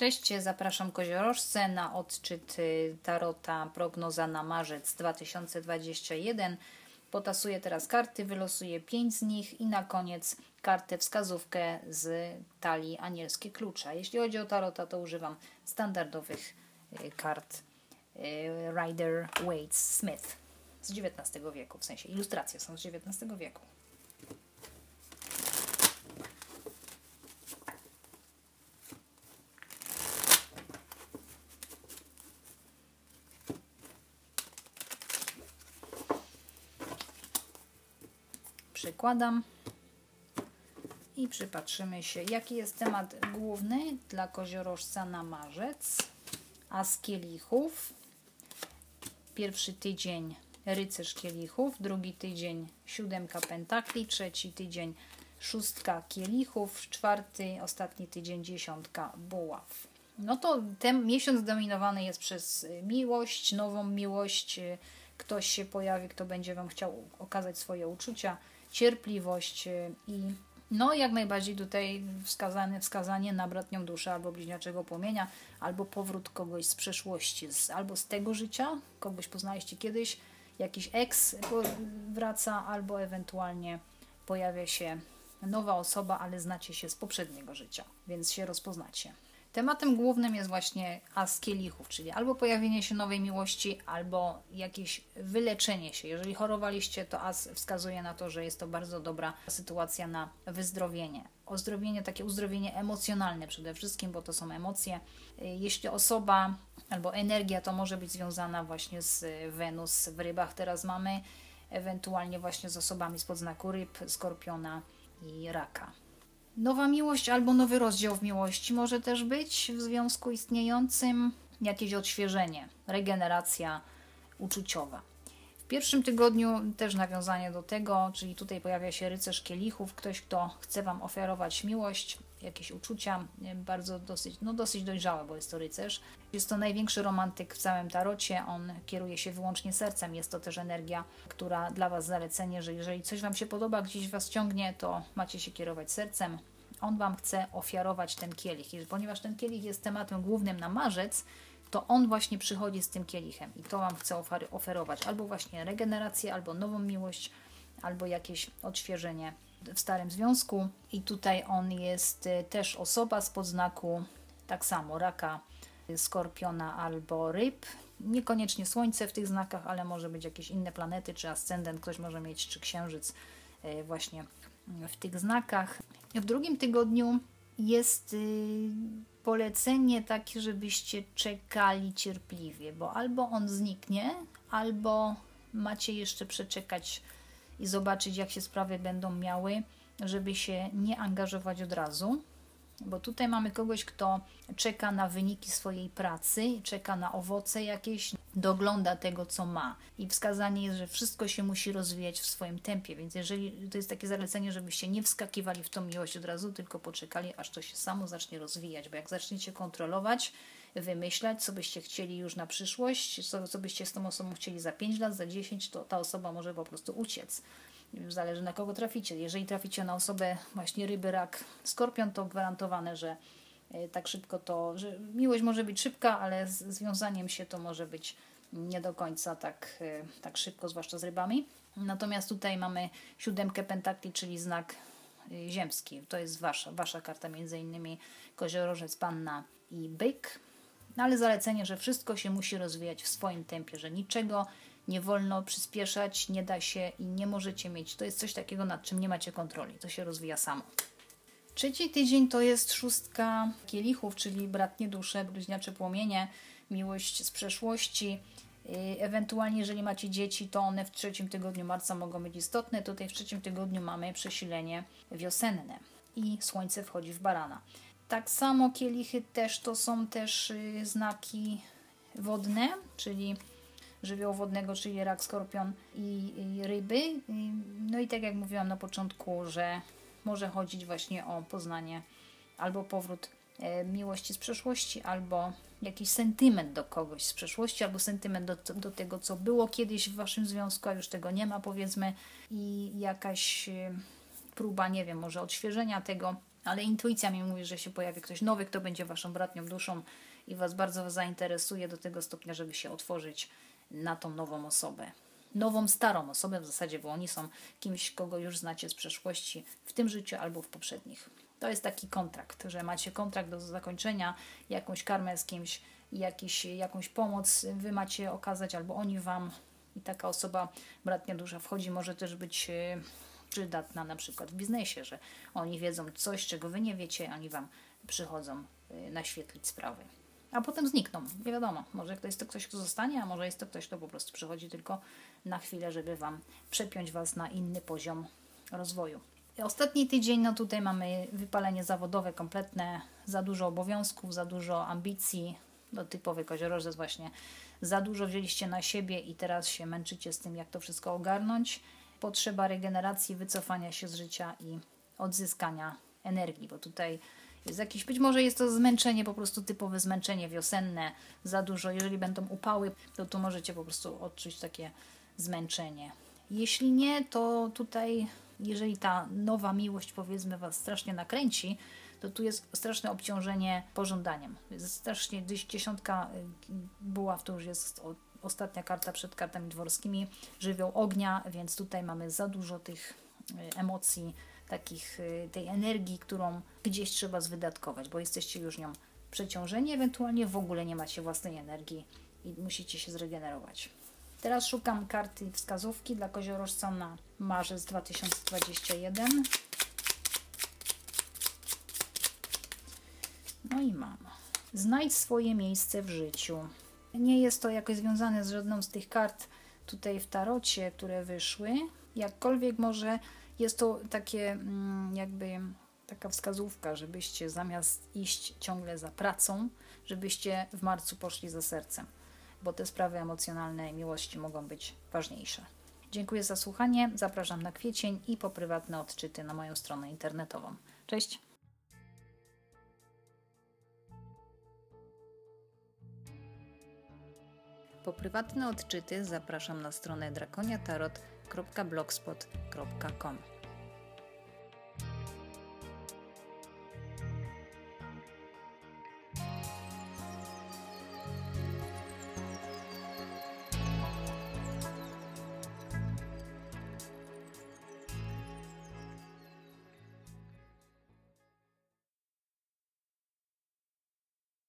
Cześć, zapraszam koziorożce na odczyt y, Tarota prognoza na marzec 2021. Potasuję teraz karty, wylosuję pięć z nich i na koniec kartę wskazówkę z talii anielskie klucza. Jeśli chodzi o Tarota, to używam standardowych y, kart y, Rider Waite Smith z XIX wieku, w sensie ilustracje są z XIX wieku. Przykładam i przypatrzymy się, jaki jest temat główny dla koziorożca na marzec. As kielichów. Pierwszy tydzień rycerz kielichów, drugi tydzień siódemka pentakli, trzeci tydzień szóstka kielichów, czwarty, ostatni tydzień dziesiątka buław. No to ten miesiąc dominowany jest przez miłość, nową miłość. Ktoś się pojawi, kto będzie Wam chciał okazać swoje uczucia cierpliwość y, i no jak najbardziej tutaj wskazane wskazanie na bratnią duszę albo bliźniaczego płomienia, albo powrót kogoś z przeszłości, z, albo z tego życia, kogoś poznaliście kiedyś, jakiś ex wraca, albo ewentualnie pojawia się nowa osoba, ale znacie się z poprzedniego życia, więc się rozpoznacie. Tematem głównym jest właśnie as kielichów, czyli albo pojawienie się nowej miłości, albo jakieś wyleczenie się. Jeżeli chorowaliście, to as wskazuje na to, że jest to bardzo dobra sytuacja na wyzdrowienie. Ozdrowienie, takie uzdrowienie emocjonalne przede wszystkim, bo to są emocje. Jeśli osoba albo energia to może być związana właśnie z Wenus w rybach, teraz mamy, ewentualnie właśnie z osobami spod znaku ryb, skorpiona i raka. Nowa miłość albo nowy rozdział w miłości może też być w związku istniejącym, jakieś odświeżenie, regeneracja uczuciowa. W pierwszym tygodniu też nawiązanie do tego, czyli tutaj pojawia się rycerz kielichów, ktoś, kto chce Wam oferować miłość, jakieś uczucia, bardzo dosyć, no dosyć dojrzałe, bo jest to rycerz. Jest to największy romantyk w całym tarocie, on kieruje się wyłącznie sercem, jest to też energia, która dla Was zalecenie, że jeżeli coś Wam się podoba, gdzieś Was ciągnie, to macie się kierować sercem. On Wam chce ofiarować ten kielich. Ponieważ ten kielich jest tematem głównym na marzec, to on właśnie przychodzi z tym kielichem i to Wam chce oferować albo właśnie regenerację, albo nową miłość, albo jakieś odświeżenie w starym związku. I tutaj on jest y, też osoba z podznaku tak samo raka, skorpiona albo ryb. Niekoniecznie słońce w tych znakach, ale może być jakieś inne planety, czy ascendent, ktoś może mieć, czy księżyc y, właśnie w tych znakach. W drugim tygodniu jest y, polecenie takie, żebyście czekali cierpliwie, bo albo on zniknie, albo macie jeszcze przeczekać i zobaczyć, jak się sprawy będą miały, żeby się nie angażować od razu. Bo tutaj mamy kogoś, kto czeka na wyniki swojej pracy, czeka na owoce jakieś, dogląda tego, co ma. I wskazanie jest, że wszystko się musi rozwijać w swoim tempie. Więc jeżeli to jest takie zalecenie, żebyście nie wskakiwali w tą miłość od razu, tylko poczekali, aż to się samo zacznie rozwijać. Bo jak zaczniecie kontrolować, wymyślać, co byście chcieli już na przyszłość, co, co byście z tą osobą chcieli za 5 lat, za 10, to ta osoba może po prostu uciec. Zależy na kogo traficie. Jeżeli traficie na osobę właśnie ryby, rak, skorpion, to gwarantowane, że e, tak szybko to, że miłość może być szybka, ale z związaniem się to może być nie do końca tak, e, tak szybko, zwłaszcza z rybami. Natomiast tutaj mamy siódemkę pentakli, czyli znak e, ziemski. To jest wasza, wasza karta, między innymi koziorożec, panna i byk. No ale zalecenie, że wszystko się musi rozwijać w swoim tempie, że niczego nie wolno przyspieszać, nie da się i nie możecie mieć. To jest coś takiego, nad czym nie macie kontroli. To się rozwija samo. Trzeci tydzień to jest szóstka kielichów, czyli bratnie dusze, bliźniacze płomienie, miłość z przeszłości. Y, ewentualnie, jeżeli macie dzieci, to one w trzecim tygodniu marca mogą być istotne. Tutaj w trzecim tygodniu mamy przesilenie wiosenne i słońce wchodzi w barana. Tak samo kielichy też to są też y, znaki wodne, czyli żywiołu wodnego, czyli rak, skorpion i, ryby. No i tak jak mówiłam na początku, że może chodzić właśnie o poznanie albo powrót e, miłości z przeszłości, albo jakiś sentyment do kogoś z przeszłości, albo sentyment do, do tego, co było kiedyś w waszym związku, a już tego nie ma, powiedzmy, i jakaś e, próba, nie wiem, może odświeżenia tego ale intuicja mi mówi, że się pojawi ktoś nowy, kto będzie waszą bratnią duszą i was bardzo zainteresuje do tego stopnia, żeby się otworzyć na tą nową osobę. Nową, starą osobę w zasadzie, bo oni są kimś, kogo już znacie z przeszłości w tym życiu albo w poprzednich. To jest taki kontrakt, że macie kontrakt do zakończenia, jakąś karmę z kimś, jakiś, jakąś pomoc wy macie okazać, albo oni wam. I taka osoba, bratnia dusza, wchodzi, może też być e, przydatna na przykład w biznesie, że oni wiedzą coś, czego wy nie wiecie, oni wam przychodzą y, naświetlić sprawy. A potem znikną. Nie wiadomo, może to jest to ktoś, kto zostanie, a może jest to ktoś, kto po prostu przychodzi tylko na chwilę, żeby wam przepiąć was na inny poziom rozwoju. Ostatni tydzień, no tutaj mamy wypalenie zawodowe kompletne, za dużo obowiązków, za dużo ambicji, no typowy koziorożec właśnie, za dużo wzięliście na siebie i teraz się męczycie z tym, jak to wszystko ogarnąć potrzeba regeneracji, wycofania się z życia i odzyskania energii, bo tutaj jest jakieś, być może jest to zmęczenie, po prostu typowe zmęczenie wiosenne, za dużo. Jeżeli będą upały, to tu możecie po prostu odczuć takie zmęczenie. Jeśli nie, to tutaj, jeżeli ta nowa miłość, powiedzmy, Was strasznie nakręci, to tu jest straszne obciążenie pożądaniem. Strasznie, dziesiątka y, buław to już jest ostatnia karta przed kartami dworskimi, żywioł ognia, więc tutaj mamy za dużo tych y, emocji, takich, y, tej energii, którą gdzieś trzeba zwydatkować, bo jesteście już nią przeciążeni, ewentualnie w ogóle nie macie własnej energii i musicie się zregenerować. Teraz szukam karty wskazówki dla koziorożca na marzec 2021. No i mam. Znajdź swoje miejsce w życiu. Nie jest to jakoś związane z żadną z tych kart tutaj w tarocie, które wyszły. Jakkolwiek może jest to takie mm, jakby taka wskazówka, żebyście zamiast iść ciągle za pracą, żebyście w marcu poszli za sercem, bo te sprawy emocjonalne miłości mogą być ważniejsze. Dziękuję za słuchanie, zapraszam na kwiecień i po prywatne odczyty na moją stronę internetową. Cześć! Po prywatne odczyty zapraszam na stronę drakoniatarot.blogspot.com.